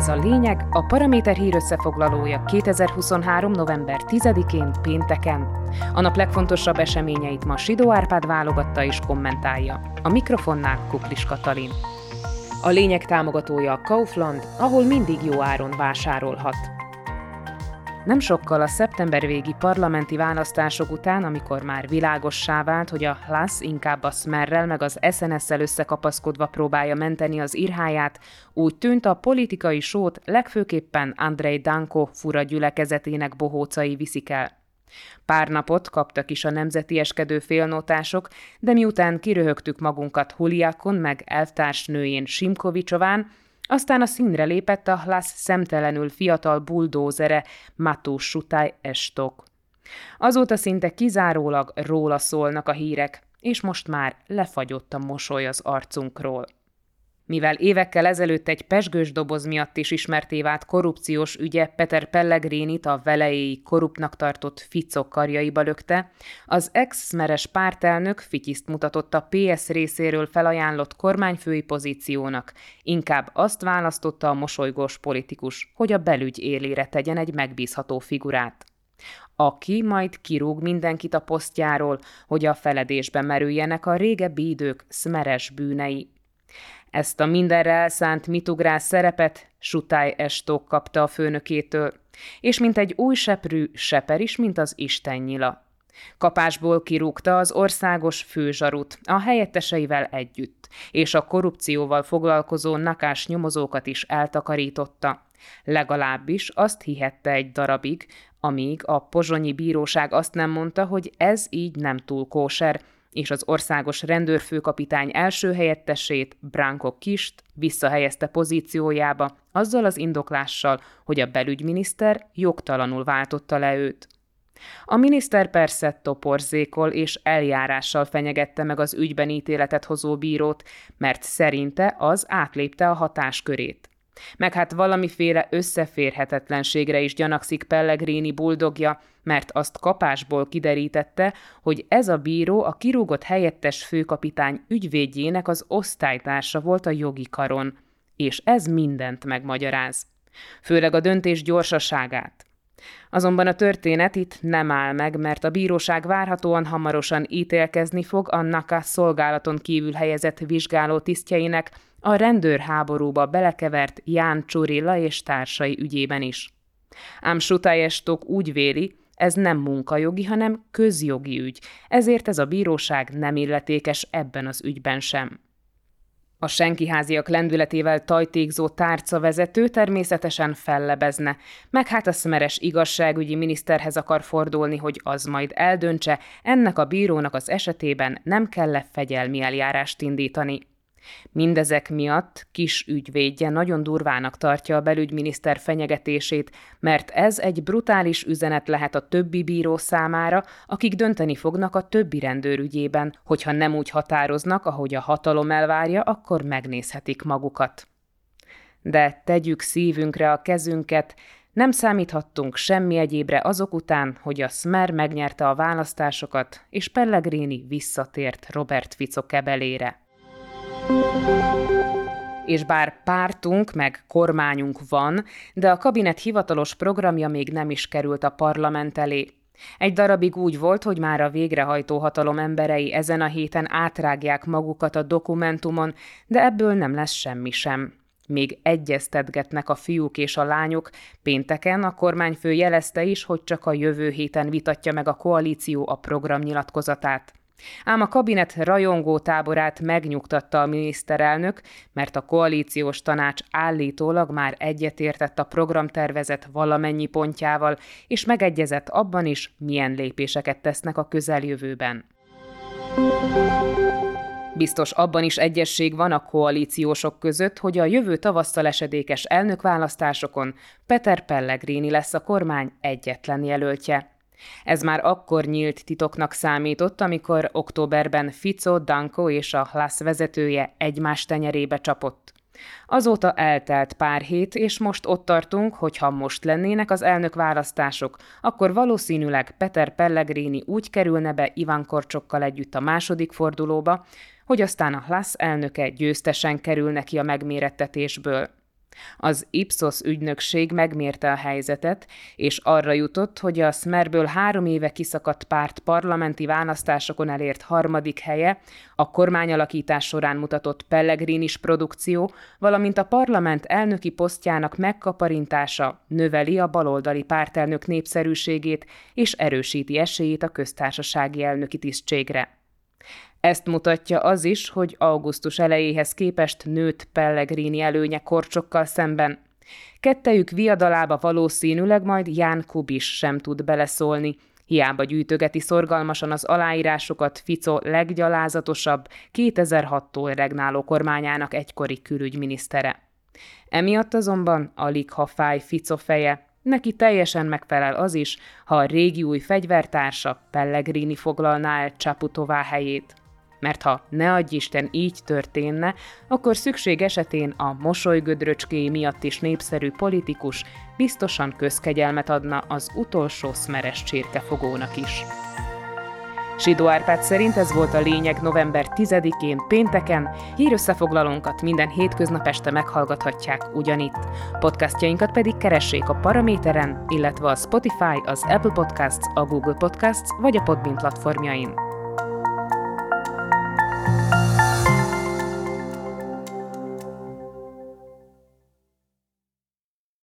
Ez a lényeg, a Paraméter hír összefoglalója 2023. november 10-én pénteken. A nap legfontosabb eseményeit ma Sidó Árpád válogatta és kommentálja. A mikrofonnál Kuklis Katalin. A lényeg támogatója a Kaufland, ahol mindig jó áron vásárolhat. Nem sokkal a szeptember végi parlamenti választások után, amikor már világossá vált, hogy a Hlas inkább a Smerrel meg az SNS-szel összekapaszkodva próbálja menteni az irháját, úgy tűnt a politikai sót legfőképpen Andrei Danko fura gyülekezetének bohócai viszik el. Pár napot kaptak is a nemzeti eskedő félnotások, de miután kiröhögtük magunkat Huliakon meg elvtársnőjén Simkovicsován, aztán a színre lépett a Hlász szemtelenül fiatal buldózere Mató Sutály Estok. Azóta szinte kizárólag róla szólnak a hírek, és most már lefagyott a mosoly az arcunkról. Mivel évekkel ezelőtt egy pesgős doboz miatt is ismerté vált korrupciós ügye Peter Pellegrinit a velejéi korruptnak tartott ficok karjaiba lökte, az ex-meres pártelnök fityiszt mutatott a PS részéről felajánlott kormányfői pozíciónak, inkább azt választotta a mosolygós politikus, hogy a belügy élére tegyen egy megbízható figurát aki majd kirúg mindenkit a posztjáról, hogy a feledésbe merüljenek a régebbi idők szmeres bűnei. Ezt a mindenre elszánt mitugrás szerepet Sutály Estók kapta a főnökétől, és mint egy új seprű seper is, mint az istennyila. Kapásból kirúgta az országos főzsarut a helyetteseivel együtt, és a korrupcióval foglalkozó nakás nyomozókat is eltakarította. Legalábbis azt hihette egy darabig, amíg a pozsonyi bíróság azt nem mondta, hogy ez így nem túl kóser, és az országos rendőrfőkapitány első helyettesét, Branko Kist visszahelyezte pozíciójába, azzal az indoklással, hogy a belügyminiszter jogtalanul váltotta le őt. A miniszter persze toporzékol és eljárással fenyegette meg az ügyben ítéletet hozó bírót, mert szerinte az átlépte a hatáskörét. Meg hát valamiféle összeférhetetlenségre is gyanakszik Pellegrini buldogja, mert azt kapásból kiderítette, hogy ez a bíró a kirúgott helyettes főkapitány ügyvédjének az osztálytársa volt a jogi karon, és ez mindent megmagyaráz. Főleg a döntés gyorsaságát. Azonban a történet itt nem áll meg, mert a bíróság várhatóan hamarosan ítélkezni fog a szolgálaton kívül helyezett vizsgáló tisztjeinek a rendőrháborúba belekevert Ján Csurilla és társai ügyében is. Ám Sutályestok úgy véli, ez nem munkajogi, hanem közjogi ügy, ezért ez a bíróság nem illetékes ebben az ügyben sem. A senkiháziak lendületével tajtékzó tárcavezető természetesen fellebezne, meg hát a szmeres igazságügyi miniszterhez akar fordulni, hogy az majd eldöntse, ennek a bírónak az esetében nem kell-e fegyelmi eljárást indítani. Mindezek miatt kis ügyvédje nagyon durvának tartja a belügyminiszter fenyegetését, mert ez egy brutális üzenet lehet a többi bíró számára, akik dönteni fognak a többi rendőr ügyében, hogyha nem úgy határoznak, ahogy a hatalom elvárja, akkor megnézhetik magukat. De tegyük szívünkre a kezünket, nem számíthattunk semmi egyébre azok után, hogy a Smer megnyerte a választásokat, és Pellegrini visszatért Robert Fico kebelére. És bár pártunk meg kormányunk van, de a kabinet hivatalos programja még nem is került a parlament elé. Egy darabig úgy volt, hogy már a végrehajtó hatalom emberei ezen a héten átrágják magukat a dokumentumon, de ebből nem lesz semmi sem. Még egyeztetgetnek a fiúk és a lányok. Pénteken a kormányfő jelezte is, hogy csak a jövő héten vitatja meg a koalíció a programnyilatkozatát. Ám a kabinet rajongó táborát megnyugtatta a miniszterelnök, mert a koalíciós tanács állítólag már egyetértett a programtervezet valamennyi pontjával, és megegyezett abban is, milyen lépéseket tesznek a közeljövőben. Biztos abban is egyesség van a koalíciósok között, hogy a jövő tavasszal esedékes elnökválasztásokon Peter Pellegrini lesz a kormány egyetlen jelöltje. Ez már akkor nyílt titoknak számított, amikor októberben Fico, Danko és a Hlász vezetője egymás tenyerébe csapott. Azóta eltelt pár hét, és most ott tartunk, hogy ha most lennének az elnök választások, akkor valószínűleg Peter Pellegrini úgy kerülne be Iván Korcsokkal együtt a második fordulóba, hogy aztán a Hlász elnöke győztesen kerül neki a megmérettetésből. Az Ipsos ügynökség megmérte a helyzetet, és arra jutott, hogy a Smerből három éve kiszakadt párt parlamenti választásokon elért harmadik helye, a kormányalakítás során mutatott Pellegrinis produkció, valamint a parlament elnöki posztjának megkaparintása növeli a baloldali pártelnök népszerűségét és erősíti esélyét a köztársasági elnöki tisztségre. Ezt mutatja az is, hogy augusztus elejéhez képest nőtt Pellegrini előnye korcsokkal szemben. Kettejük viadalába valószínűleg majd Ján Kubis sem tud beleszólni, Hiába gyűjtögeti szorgalmasan az aláírásokat Fico leggyalázatosabb 2006-tól regnáló kormányának egykori külügyminisztere. Emiatt azonban alig ha fáj Fico feje, neki teljesen megfelel az is, ha a régi új fegyvertársa Pellegrini foglalná el Csaputová helyét mert ha ne adj Isten így történne, akkor szükség esetén a mosolygödröcskéi miatt is népszerű politikus biztosan közkegyelmet adna az utolsó szmeres csirkefogónak is. Sidó Árpád szerint ez volt a lényeg november 10-én, pénteken, hírösszefoglalónkat minden hétköznap este meghallgathatják ugyanitt. Podcastjainkat pedig keressék a Paraméteren, illetve a Spotify, az Apple Podcasts, a Google Podcasts vagy a Podbean platformjain.